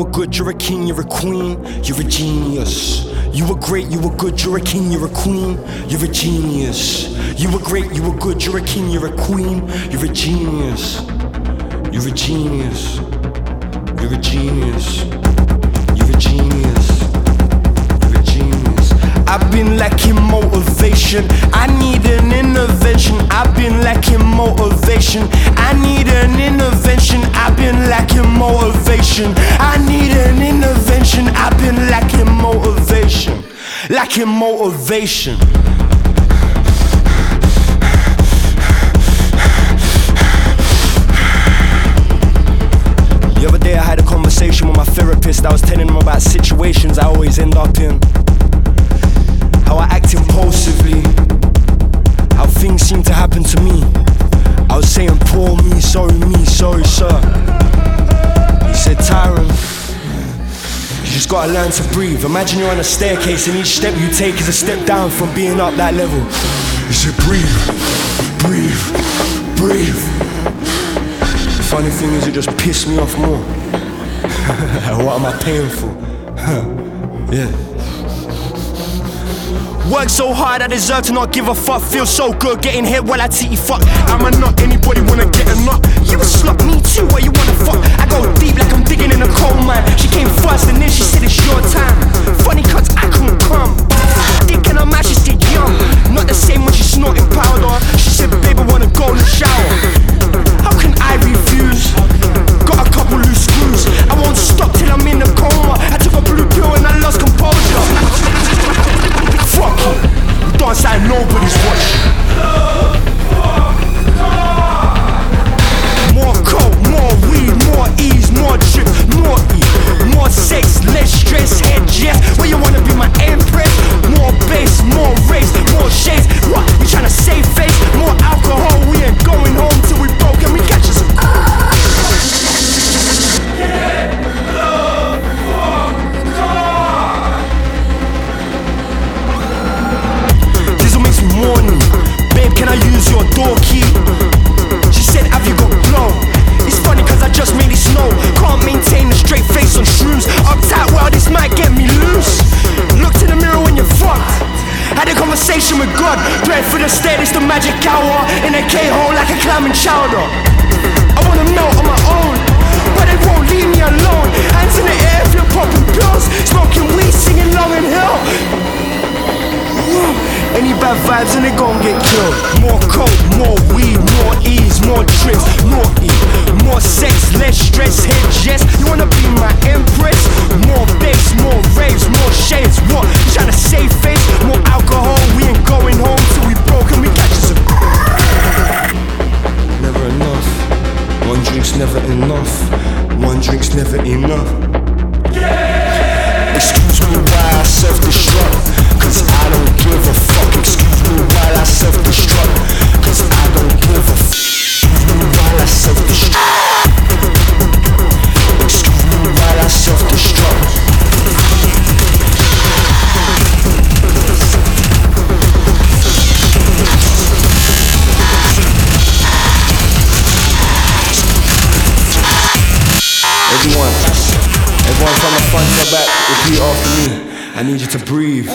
you were good, you're a king, you're a queen, you're a genius. You were great, you were good, you're a king, you're a queen, you're a genius. You were great, you were good, you're a king, you're a queen, you're a genius. You're a genius. You're a genius. You're a genius. You're a genius. I've been lacking motivation. I need an intervention. I've been lacking motivation. I need an intervention. I've been lacking motivation. I need an intervention. I've been lacking motivation. Lacking motivation. The other day I had a conversation with my therapist. I was telling him about situations I always end up in. How I act impulsively. How things seem to happen to me. I was saying, poor me, sorry me, sorry sir. He said, Tyron, you just gotta learn to breathe. Imagine you're on a staircase and each step you take is a step down from being up that level. He said, breathe, breathe, breathe. The funny thing is, it just pissed me off more. what am I paying for? yeah. Work so hard, I deserve to not give a fuck. Feel so good getting hit while I titty fuck. Am I not anybody wanna get a nut? You a slut, me too, where you wanna fuck? I go deep like I'm digging in a coal mine. She came first and then she said it's your time. Funny cuts, I couldn't come. Thinking I'm out, she said young. Not the same when she snorting powder. She said, baby, wanna go in the shower. How can I refuse? Got a couple loose screws. I won't stop till I'm in a coma. I took a blue pill and I lost composure. Fuck you. You dance like nobody's watching. More coke, more weed, more ease, more drip, more E, more sex, less stress, head yes. Where you wanna be my empress? More bass, more race, more shades. What? You tryna save face? More alcohol, we ain't going home till we door key? She said, Have you got glow? It's funny cause I just made it snow. Can't maintain a straight face on shrooms. Uptight, well, this might get me loose. Look to the mirror when you're fucked. Had a conversation with God. Pray for the state, the magic hour. In a K hole like a climbing chowder. I wanna melt on my own. But they won't leave me alone. Hands in the air if you're popping pills. Smoking weed, singing Long and Hill. Any bad vibes and they gon' get killed. More coke, more weed, more ease, more tricks, more E, more sex, less stress, head yes. You wanna be my empress? More bass, more raves, more shades. What? Tryna save face? More alcohol. We ain't going home till we broke and we catch us a. Never enough. One drink's never enough. One drink's never enough. Yeah! Excuse me while I self-destruct Cause I don't give a fuck Excuse me while I self-destruct Cause I don't give a fuck Excuse me while I self-destruct Everyone, everyone from the front to the back, repeat after me. I need you to breathe.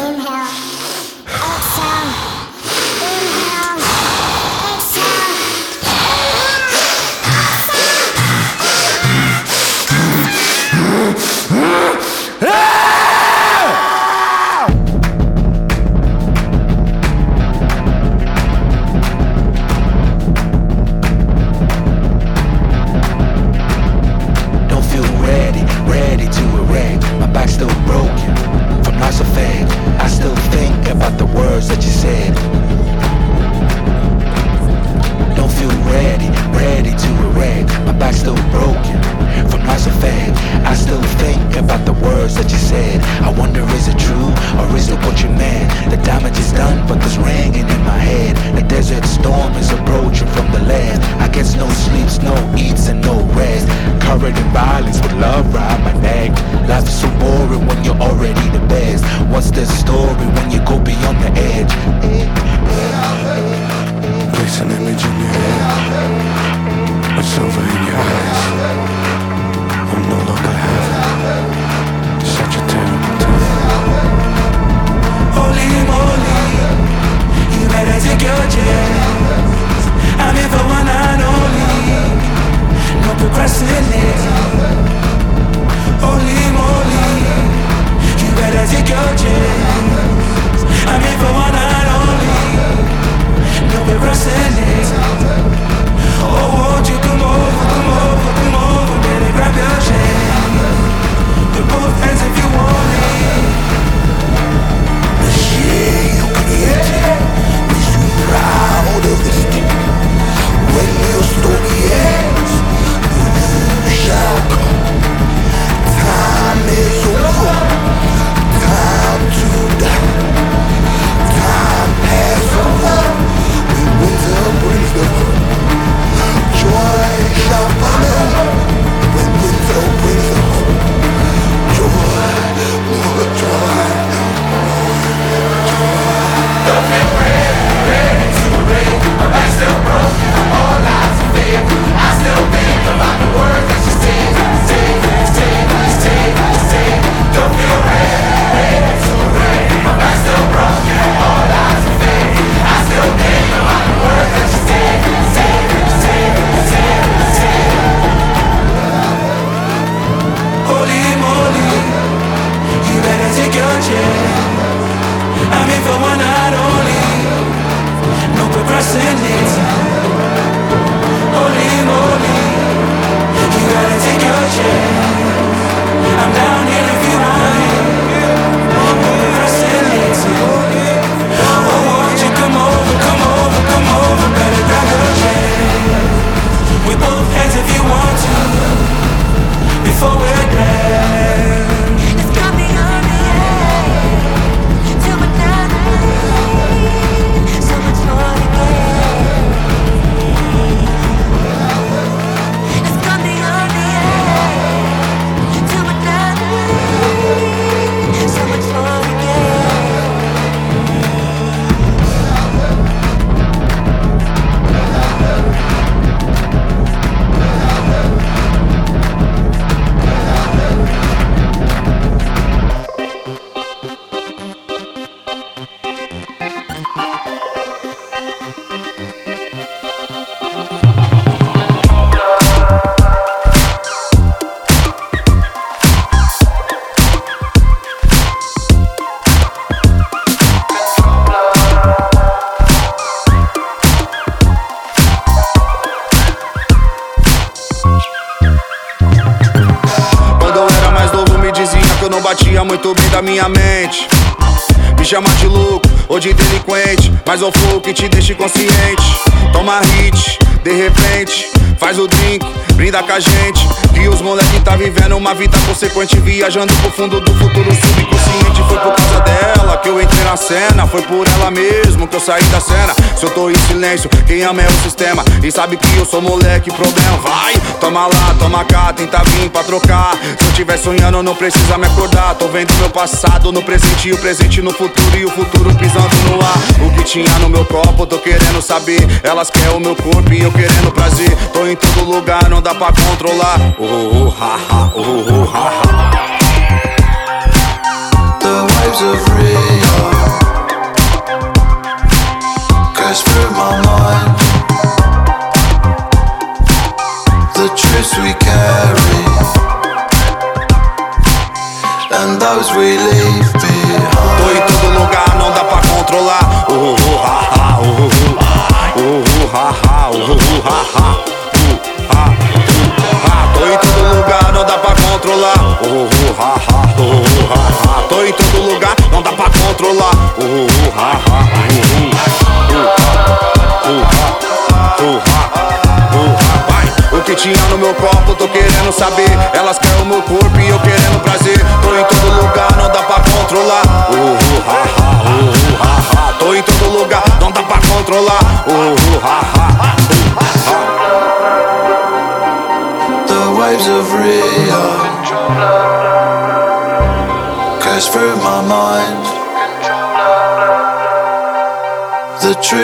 uma vida consequente viajando pro fundo do futuro subconsciente. Foi por causa dela que eu entrei na cena. Foi por ela mesmo que eu saí da cena. Se eu tô em silêncio, quem ama é o sistema. E sabe que eu sou moleque, problema vai. Toma lá, toma cá, tenta vir pra trocar. Se eu tiver sonhando, não precisa me acordar. Tô vendo meu passado no presente, o presente no futuro e o futuro pisando no ar. O que tinha no meu copo, tô querendo saber. Elas querem o meu corpo e eu querendo prazer. Tô em todo lugar, não dá pra controlar. Oh, oh ha, ha. 哦吼哈哈。好好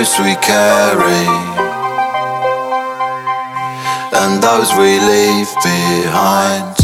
truths we carry and those we leave behind.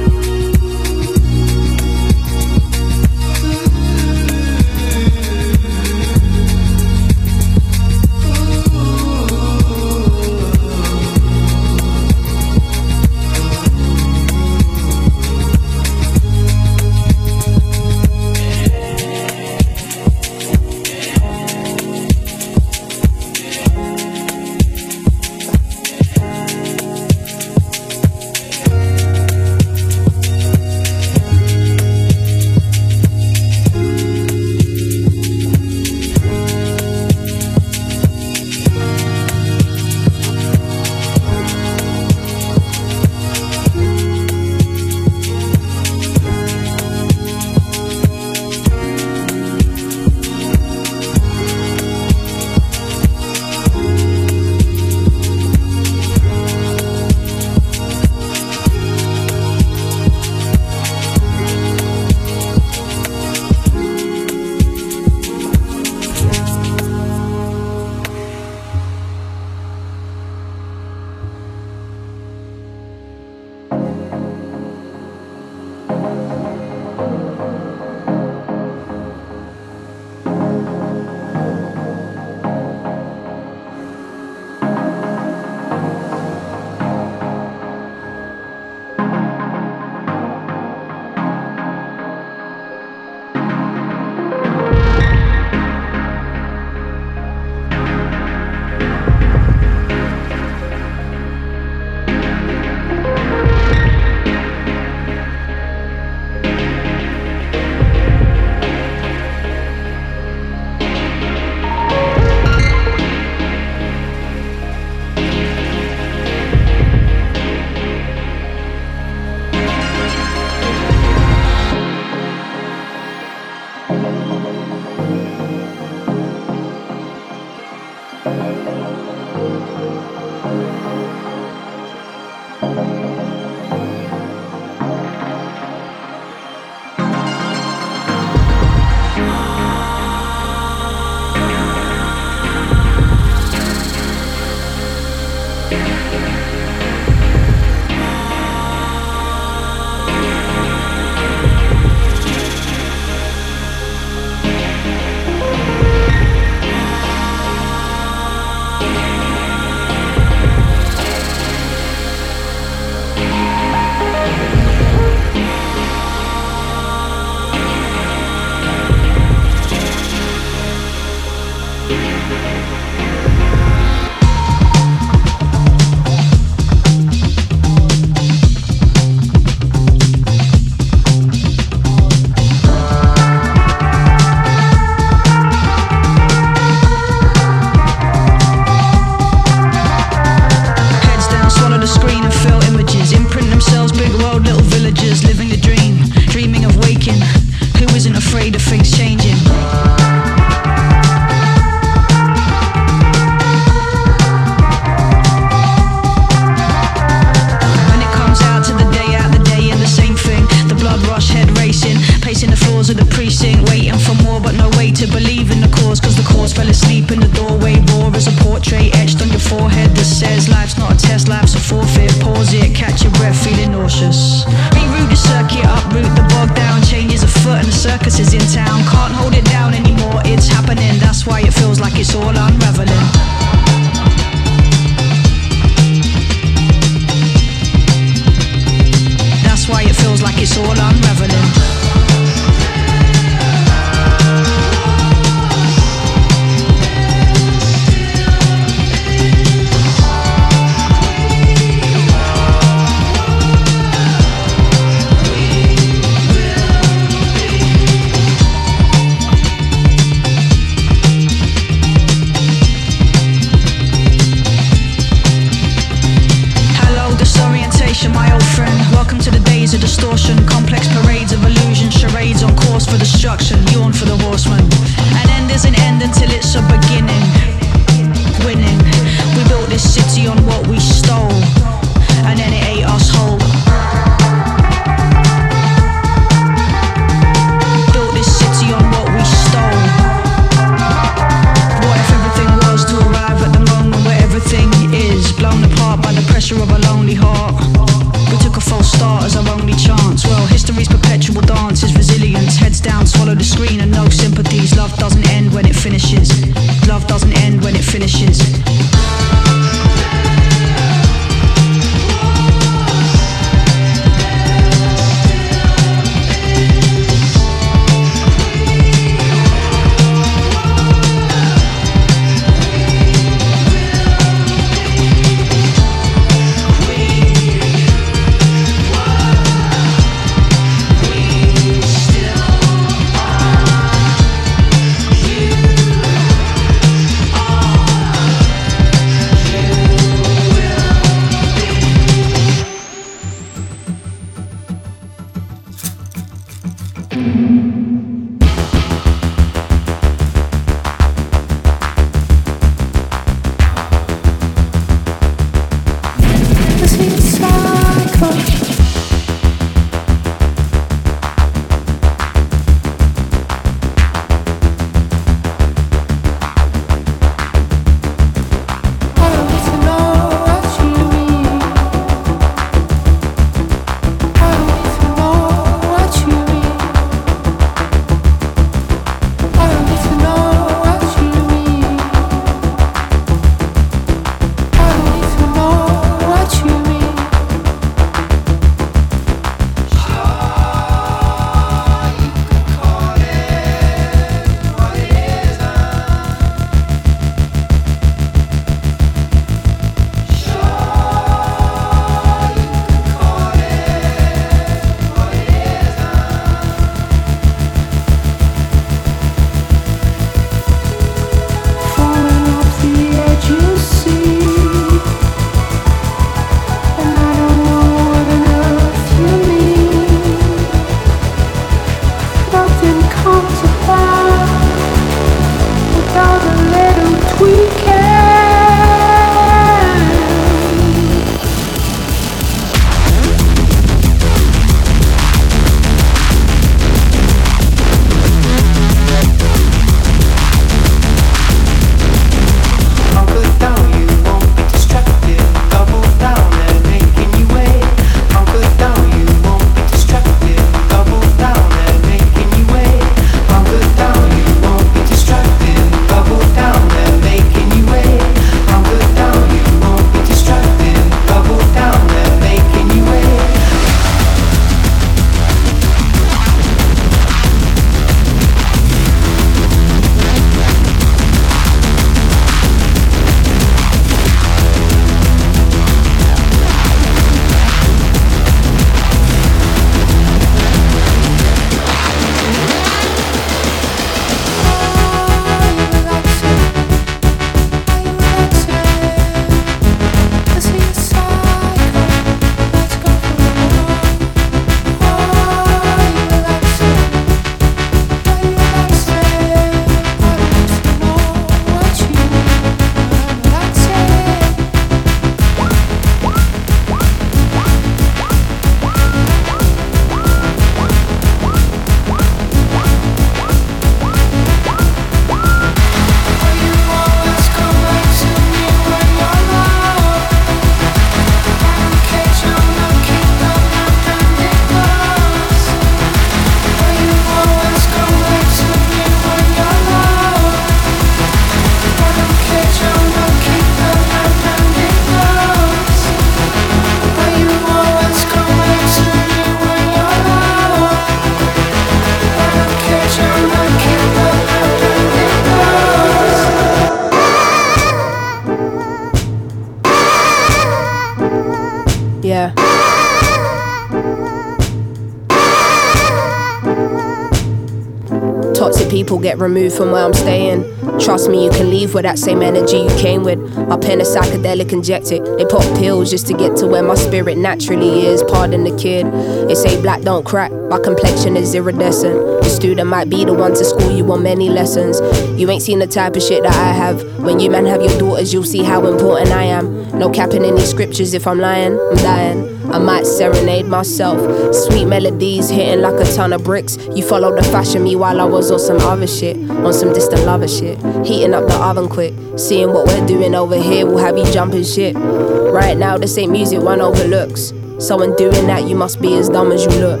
People get removed from where I'm staying. Trust me, you can leave with that same energy you came with. My pen is psychedelic injected. They pop pills just to get to where my spirit naturally is. Pardon the kid. They say black don't crack. My complexion is iridescent. The student might be the one to school you on many lessons. You ain't seen the type of shit that I have. When you men have your daughters, you'll see how important I am. No capping any scriptures if I'm lying, I'm dying. I might serenade myself. Sweet melodies hitting like a ton of bricks. You followed the fashion me while I was on some other shit. On some distant lover shit. Heating up the oven quick. Seeing what we're doing over here will have you jumping shit. Right now, this ain't music one overlooks. So in doing that, you must be as dumb as you look.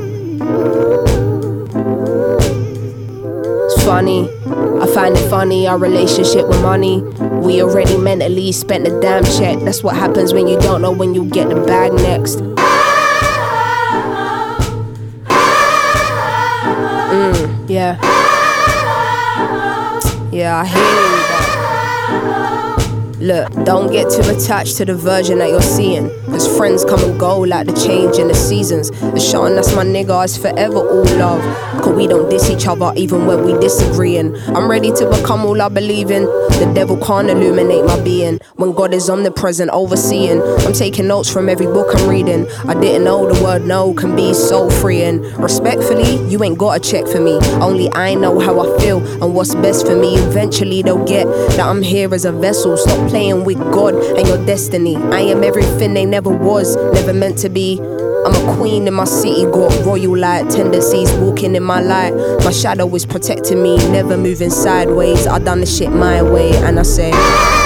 It's funny. I find it funny, our relationship with money. We already mentally spent the damn check. That's what happens when you don't know when you get the bag next. Yeah. Yeah, I hear you. Look, don't get too attached to the version that you're seeing. Friends come and go like the change in the seasons. The Sean, that's my nigga, it's forever all love. Cause we don't diss each other even when we disagreeing. I'm ready to become all I believe in. The devil can't illuminate my being. When God is omnipresent, overseeing. I'm taking notes from every book I'm reading. I didn't know the word no can be so freeing. Respectfully, you ain't got a check for me. Only I know how I feel and what's best for me. Eventually, they'll get that I'm here as a vessel. Stop playing with God and your destiny. I am everything they never was, never meant to be. I'm a queen in my city, got royal like tendencies, walking in my light. My shadow is protecting me, never moving sideways. I done the shit my way, and I say.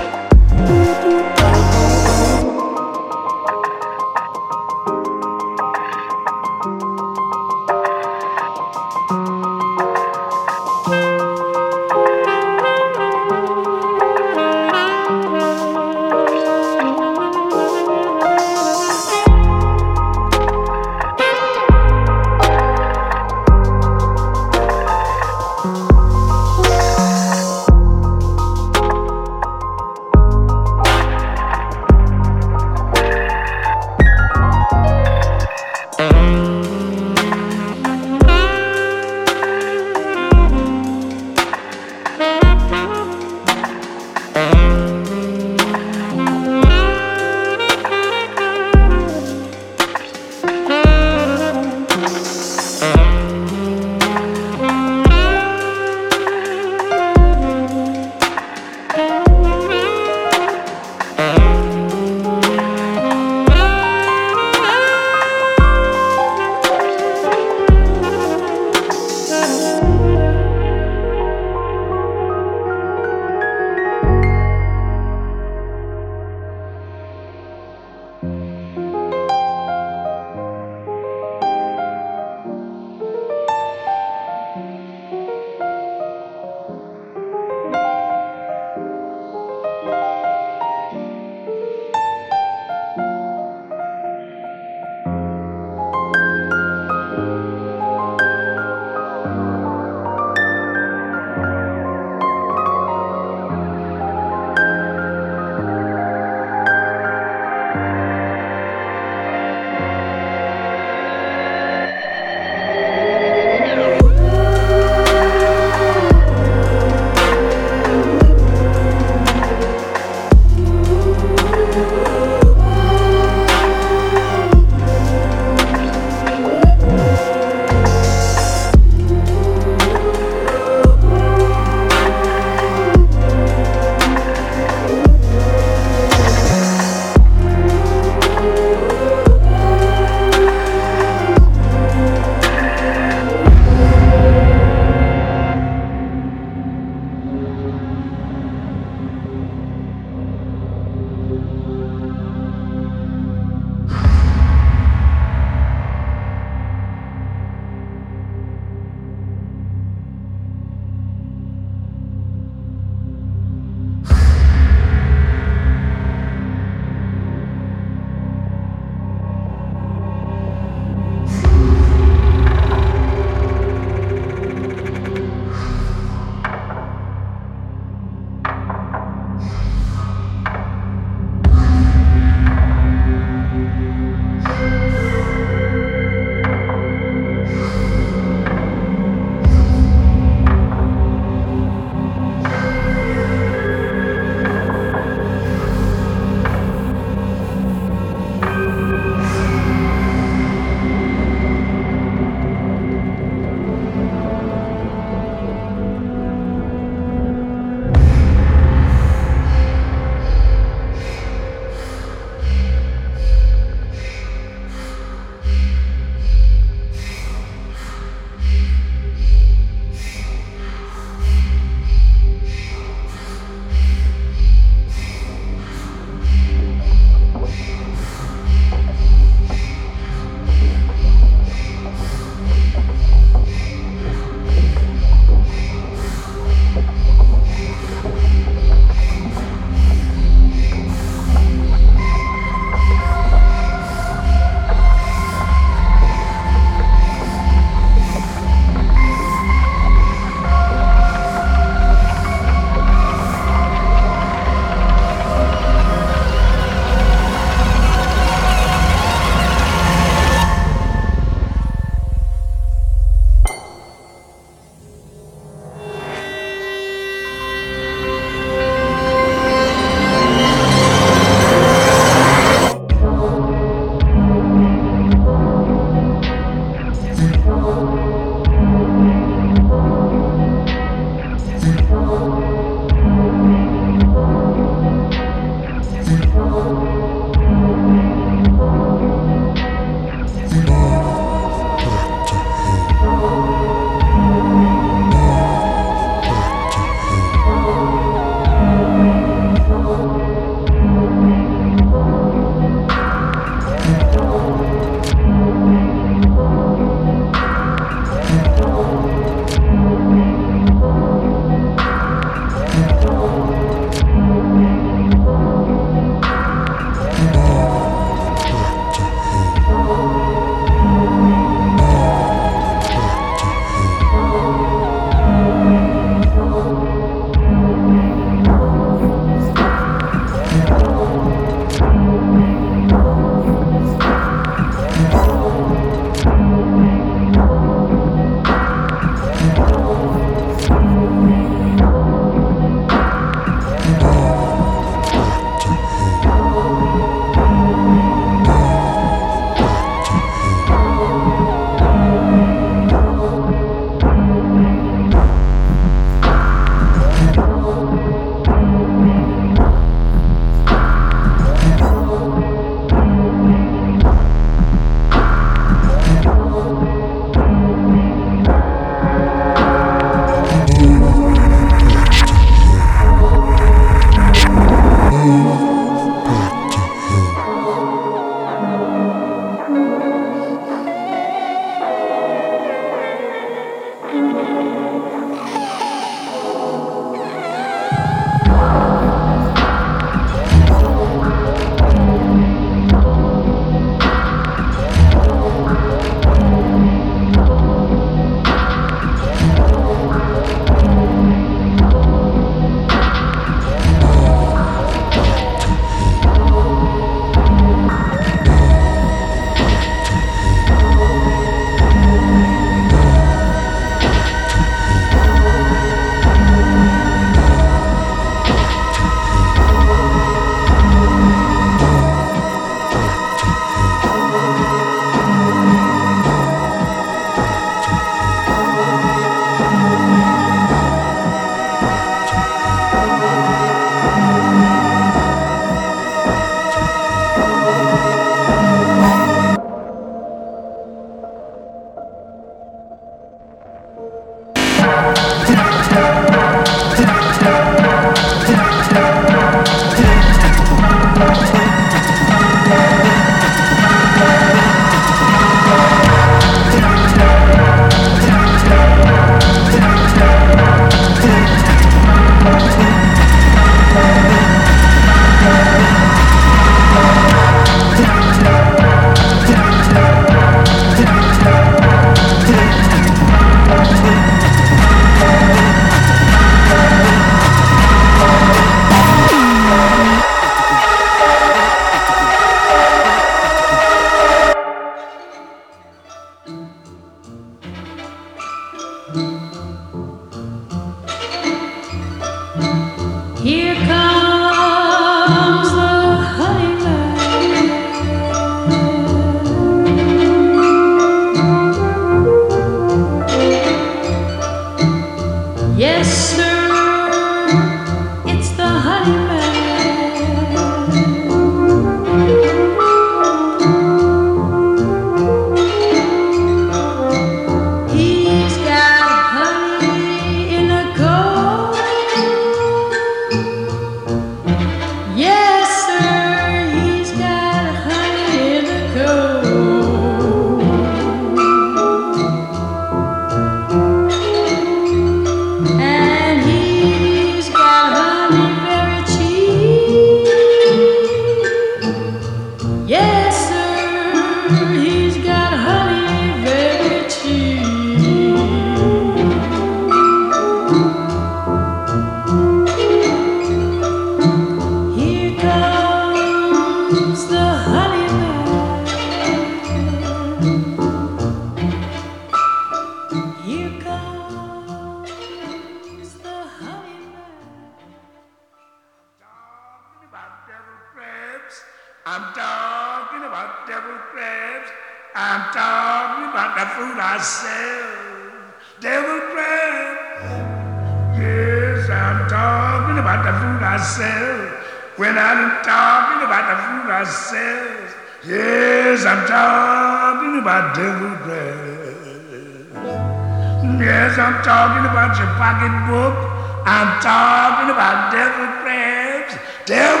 about your pocketbook. I'm talking about devil crabs, devil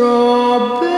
strawberry.